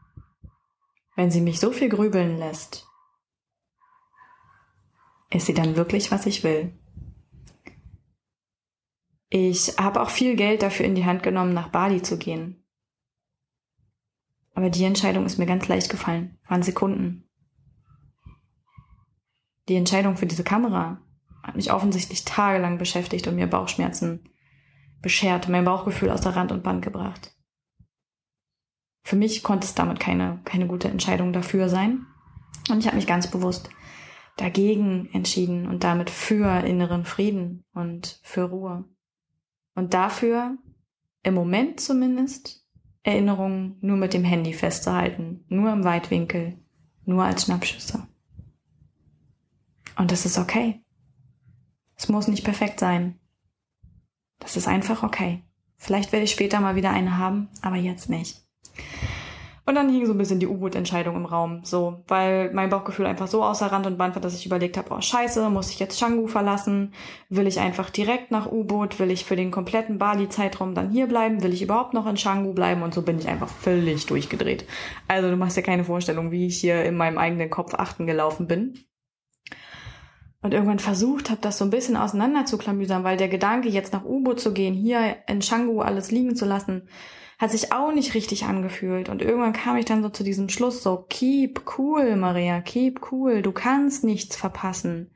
wenn sie mich so viel grübeln lässt, ist sie dann wirklich, was ich will. Ich habe auch viel Geld dafür in die Hand genommen, nach Bali zu gehen. Aber die Entscheidung ist mir ganz leicht gefallen. Waren Sekunden. Die Entscheidung für diese Kamera hat mich offensichtlich tagelang beschäftigt und mir Bauchschmerzen beschert, mein Bauchgefühl außer Rand und Band gebracht. Für mich konnte es damit keine, keine gute Entscheidung dafür sein. Und ich habe mich ganz bewusst dagegen entschieden und damit für inneren Frieden und für Ruhe. Und dafür, im Moment zumindest, Erinnerungen nur mit dem Handy festzuhalten, nur im Weitwinkel, nur als Schnappschüsse. Und das ist okay. Es muss nicht perfekt sein. Das ist einfach okay. Vielleicht werde ich später mal wieder eine haben, aber jetzt nicht. Und dann hing so ein bisschen die U-Boot-Entscheidung im Raum, so, weil mein Bauchgefühl einfach so außer Rand und Band war, dass ich überlegt habe, oh scheiße, muss ich jetzt Canggu verlassen? Will ich einfach direkt nach U-Boot? Will ich für den kompletten Bali-Zeitraum dann hier bleiben? Will ich überhaupt noch in Canggu bleiben? Und so bin ich einfach völlig durchgedreht. Also du machst dir keine Vorstellung, wie ich hier in meinem eigenen Kopf achten gelaufen bin und irgendwann versucht habe, das so ein bisschen auseinander zu klamüsern, weil der Gedanke, jetzt nach U-Boot zu gehen, hier in Canggu alles liegen zu lassen, hat sich auch nicht richtig angefühlt. Und irgendwann kam ich dann so zu diesem Schluss, so, keep cool, Maria, keep cool, du kannst nichts verpassen.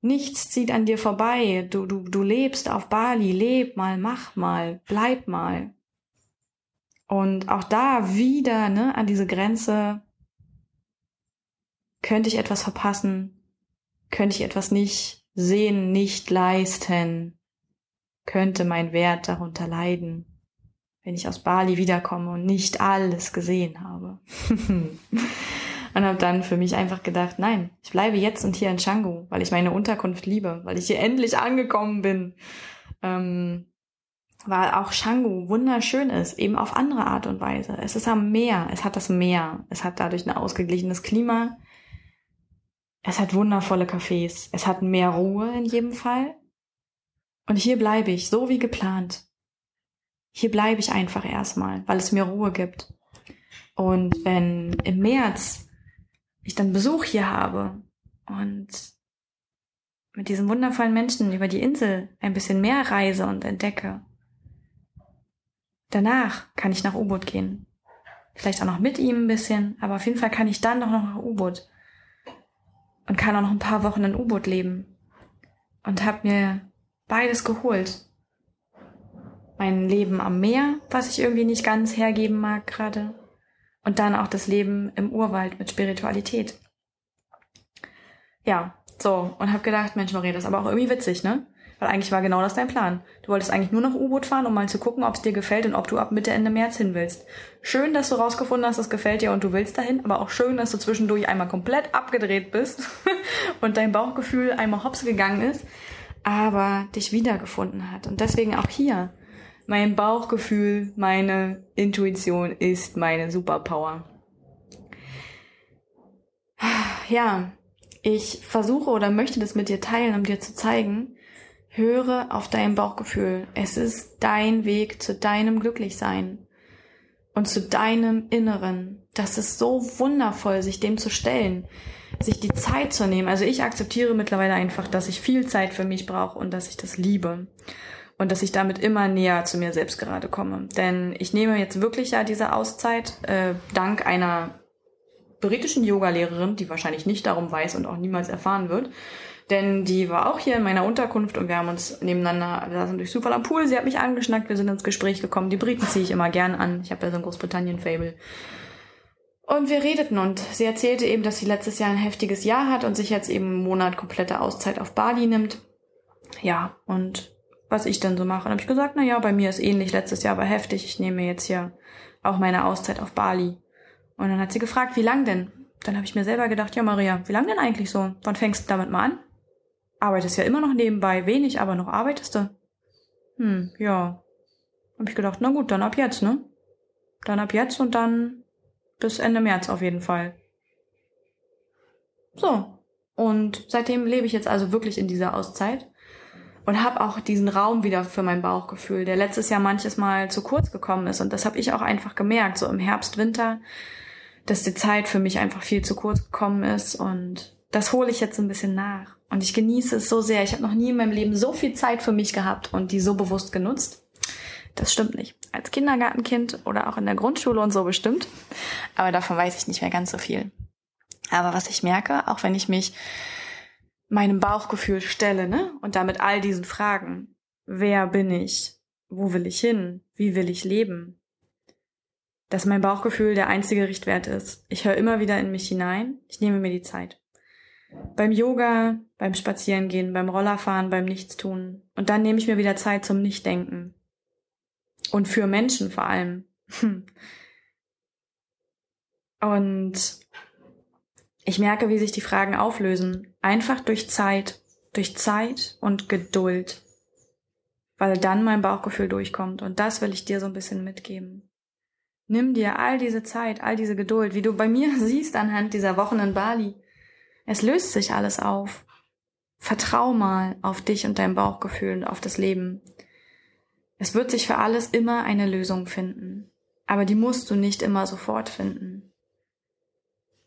Nichts zieht an dir vorbei. Du, du, du lebst auf Bali, leb mal, mach mal, bleib mal. Und auch da wieder, ne, an diese Grenze, könnte ich etwas verpassen, könnte ich etwas nicht sehen, nicht leisten, könnte mein Wert darunter leiden, wenn ich aus Bali wiederkomme und nicht alles gesehen habe. und habe dann für mich einfach gedacht, nein, ich bleibe jetzt und hier in Canggu, weil ich meine Unterkunft liebe, weil ich hier endlich angekommen bin. Ähm, weil auch Canggu wunderschön ist, eben auf andere Art und Weise. Es ist am Meer, es hat das Meer, es hat dadurch ein ausgeglichenes Klima, es hat wundervolle Cafés. Es hat mehr Ruhe in jedem Fall. Und hier bleibe ich, so wie geplant. Hier bleibe ich einfach erstmal, weil es mir Ruhe gibt. Und wenn im März ich dann Besuch hier habe und mit diesen wundervollen Menschen über die Insel ein bisschen mehr reise und entdecke, danach kann ich nach U-Boot gehen. Vielleicht auch noch mit ihm ein bisschen, aber auf jeden Fall kann ich dann doch noch nach U-Boot. Und kann auch noch ein paar Wochen in U-Boot leben. Und hab mir beides geholt. Mein Leben am Meer, was ich irgendwie nicht ganz hergeben mag gerade. Und dann auch das Leben im Urwald mit Spiritualität. Ja, so. Und hab gedacht, Mensch, Maria, das ist aber auch irgendwie witzig, ne? Weil eigentlich war genau das dein Plan. Du wolltest eigentlich nur noch U-Boot fahren, um mal zu gucken, ob es dir gefällt und ob du ab Mitte, Ende März hin willst. Schön, dass du rausgefunden hast, es gefällt dir und du willst dahin, aber auch schön, dass du zwischendurch einmal komplett abgedreht bist und dein Bauchgefühl einmal hops gegangen ist, aber dich wiedergefunden hat. Und deswegen auch hier. Mein Bauchgefühl, meine Intuition ist meine Superpower. Ja, ich versuche oder möchte das mit dir teilen, um dir zu zeigen, Höre auf dein Bauchgefühl. Es ist dein Weg zu deinem Glücklichsein und zu deinem Inneren. Das ist so wundervoll, sich dem zu stellen, sich die Zeit zu nehmen. Also ich akzeptiere mittlerweile einfach, dass ich viel Zeit für mich brauche und dass ich das liebe. Und dass ich damit immer näher zu mir selbst gerade komme. Denn ich nehme jetzt wirklich ja diese Auszeit, äh, dank einer britischen Yogalehrerin, die wahrscheinlich nicht darum weiß und auch niemals erfahren wird, denn die war auch hier in meiner Unterkunft und wir haben uns nebeneinander, wir saßen durch Zufall am Pool, sie hat mich angeschnackt, wir sind ins Gespräch gekommen. Die Briten ziehe ich immer gern an. Ich habe ja so ein Großbritannien-Fable. Und wir redeten und sie erzählte eben, dass sie letztes Jahr ein heftiges Jahr hat und sich jetzt eben einen Monat komplette Auszeit auf Bali nimmt. Ja, und was ich dann so mache. Und habe ich gesagt, na ja, bei mir ist ähnlich, letztes Jahr war heftig, ich nehme jetzt hier auch meine Auszeit auf Bali. Und dann hat sie gefragt, wie lang denn? Dann habe ich mir selber gedacht, ja Maria, wie lang denn eigentlich so? Wann fängst du damit mal an? Arbeitest ja immer noch nebenbei, wenig, aber noch arbeitest du. Hm, ja. Hab ich gedacht, na gut, dann ab jetzt, ne? Dann ab jetzt und dann bis Ende März auf jeden Fall. So. Und seitdem lebe ich jetzt also wirklich in dieser Auszeit und habe auch diesen Raum wieder für mein Bauchgefühl, der letztes Jahr manches Mal zu kurz gekommen ist. Und das habe ich auch einfach gemerkt, so im Herbst, Winter, dass die Zeit für mich einfach viel zu kurz gekommen ist. Und das hole ich jetzt ein bisschen nach. Und ich genieße es so sehr. Ich habe noch nie in meinem Leben so viel Zeit für mich gehabt und die so bewusst genutzt. Das stimmt nicht. Als Kindergartenkind oder auch in der Grundschule und so bestimmt. Aber davon weiß ich nicht mehr ganz so viel. Aber was ich merke, auch wenn ich mich meinem Bauchgefühl stelle, ne, und damit all diesen Fragen, wer bin ich? Wo will ich hin? Wie will ich leben? Dass mein Bauchgefühl der einzige Richtwert ist. Ich höre immer wieder in mich hinein. Ich nehme mir die Zeit. Beim Yoga, beim Spazierengehen, beim Rollerfahren, beim Nichtstun. Und dann nehme ich mir wieder Zeit zum Nichtdenken. Und für Menschen vor allem. Und ich merke, wie sich die Fragen auflösen. Einfach durch Zeit, durch Zeit und Geduld. Weil dann mein Bauchgefühl durchkommt. Und das will ich dir so ein bisschen mitgeben. Nimm dir all diese Zeit, all diese Geduld, wie du bei mir siehst anhand dieser Wochen in Bali. Es löst sich alles auf. Vertrau mal auf dich und dein Bauchgefühl und auf das Leben. Es wird sich für alles immer eine Lösung finden. Aber die musst du nicht immer sofort finden.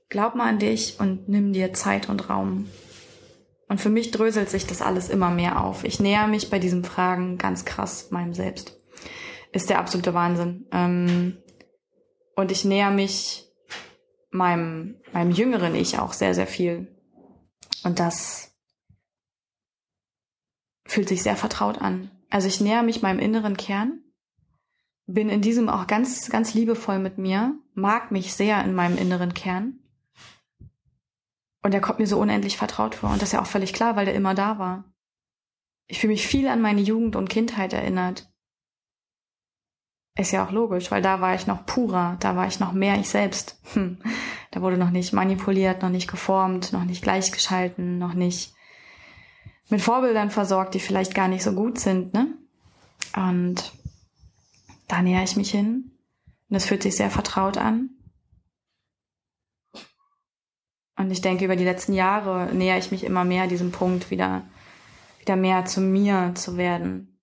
Glaub mal an dich und nimm dir Zeit und Raum. Und für mich dröselt sich das alles immer mehr auf. Ich näher mich bei diesen Fragen ganz krass meinem Selbst. Ist der absolute Wahnsinn. Ähm, und ich näher mich meinem, meinem jüngeren Ich auch sehr, sehr viel. Und das fühlt sich sehr vertraut an. Also ich näher mich meinem inneren Kern, bin in diesem auch ganz, ganz liebevoll mit mir, mag mich sehr in meinem inneren Kern. Und er kommt mir so unendlich vertraut vor. Und das ist ja auch völlig klar, weil der immer da war. Ich fühle mich viel an meine Jugend und Kindheit erinnert. Ist ja auch logisch, weil da war ich noch purer, da war ich noch mehr ich selbst. Hm. Da wurde noch nicht manipuliert, noch nicht geformt, noch nicht gleichgeschalten, noch nicht mit Vorbildern versorgt, die vielleicht gar nicht so gut sind, ne? Und da näher ich mich hin. Und es fühlt sich sehr vertraut an. Und ich denke, über die letzten Jahre näher ich mich immer mehr diesem Punkt, wieder, wieder mehr zu mir zu werden.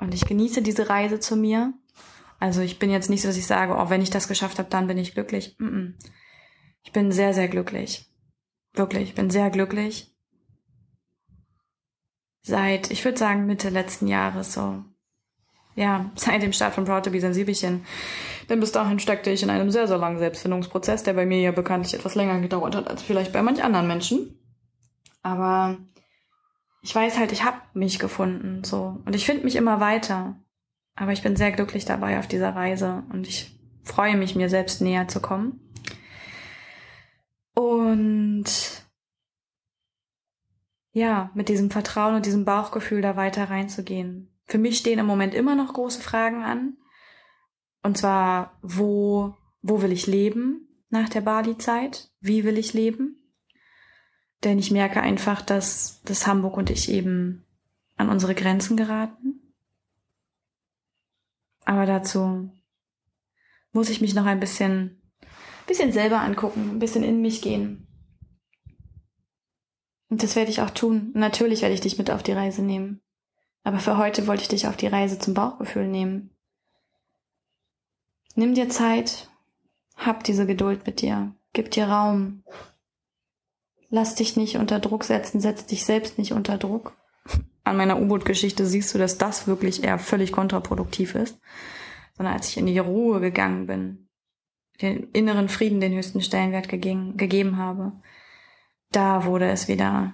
Und ich genieße diese Reise zu mir. Also ich bin jetzt nicht so, dass ich sage, oh, wenn ich das geschafft habe, dann bin ich glücklich. Ich bin sehr, sehr glücklich. Wirklich, ich bin sehr glücklich. Seit, ich würde sagen, Mitte letzten Jahres so. Ja, seit dem Start von Proud to be Sensibelchen. Denn bis dahin steckte ich in einem sehr, sehr langen Selbstfindungsprozess, der bei mir ja bekanntlich etwas länger gedauert hat als vielleicht bei manch anderen Menschen. Aber ich weiß halt, ich habe mich gefunden, so. Und ich finde mich immer weiter. Aber ich bin sehr glücklich dabei auf dieser Reise und ich freue mich, mir selbst näher zu kommen. Und ja, mit diesem Vertrauen und diesem Bauchgefühl da weiter reinzugehen. Für mich stehen im Moment immer noch große Fragen an. Und zwar, wo, wo will ich leben nach der Bali-Zeit? Wie will ich leben? Denn ich merke einfach, dass, dass Hamburg und ich eben an unsere Grenzen geraten. Aber dazu muss ich mich noch ein bisschen, bisschen selber angucken, ein bisschen in mich gehen. Und das werde ich auch tun. Natürlich werde ich dich mit auf die Reise nehmen. Aber für heute wollte ich dich auf die Reise zum Bauchgefühl nehmen. Nimm dir Zeit, hab diese Geduld mit dir, gib dir Raum. Lass dich nicht unter Druck setzen, setz dich selbst nicht unter Druck. An meiner U-Boot-Geschichte siehst du, dass das wirklich eher völlig kontraproduktiv ist. Sondern als ich in die Ruhe gegangen bin, den inneren Frieden den höchsten Stellenwert gegeben, gegeben habe, da wurde es wieder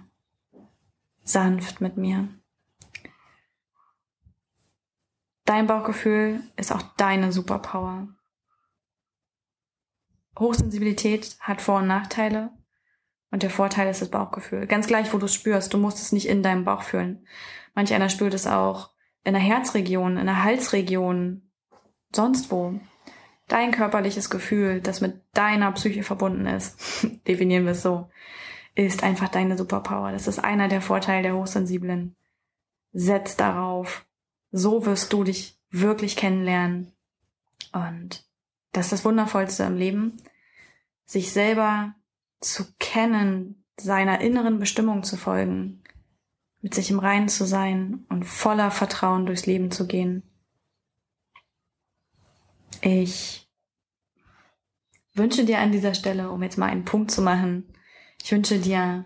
sanft mit mir. Dein Bauchgefühl ist auch deine Superpower. Hochsensibilität hat Vor- und Nachteile und der Vorteil ist das Bauchgefühl. Ganz gleich, wo du es spürst, du musst es nicht in deinem Bauch fühlen. Manch einer spürt es auch in der Herzregion, in der Halsregion, sonst wo. Dein körperliches Gefühl, das mit deiner Psyche verbunden ist, definieren wir es so, ist einfach deine Superpower. Das ist einer der Vorteile der Hochsensiblen. Setz darauf so wirst du dich wirklich kennenlernen. Und das ist das Wundervollste im Leben, sich selber zu kennen, seiner inneren Bestimmung zu folgen, mit sich im Reinen zu sein und voller Vertrauen durchs Leben zu gehen. Ich wünsche dir an dieser Stelle, um jetzt mal einen Punkt zu machen, ich wünsche dir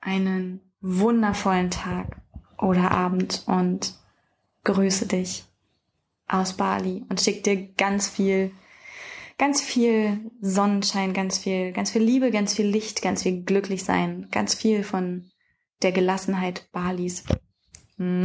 einen wundervollen Tag oder Abend und grüße dich aus Bali und schick dir ganz viel, ganz viel Sonnenschein, ganz viel, ganz viel Liebe, ganz viel Licht, ganz viel glücklich sein, ganz viel von der Gelassenheit Balis. Mm.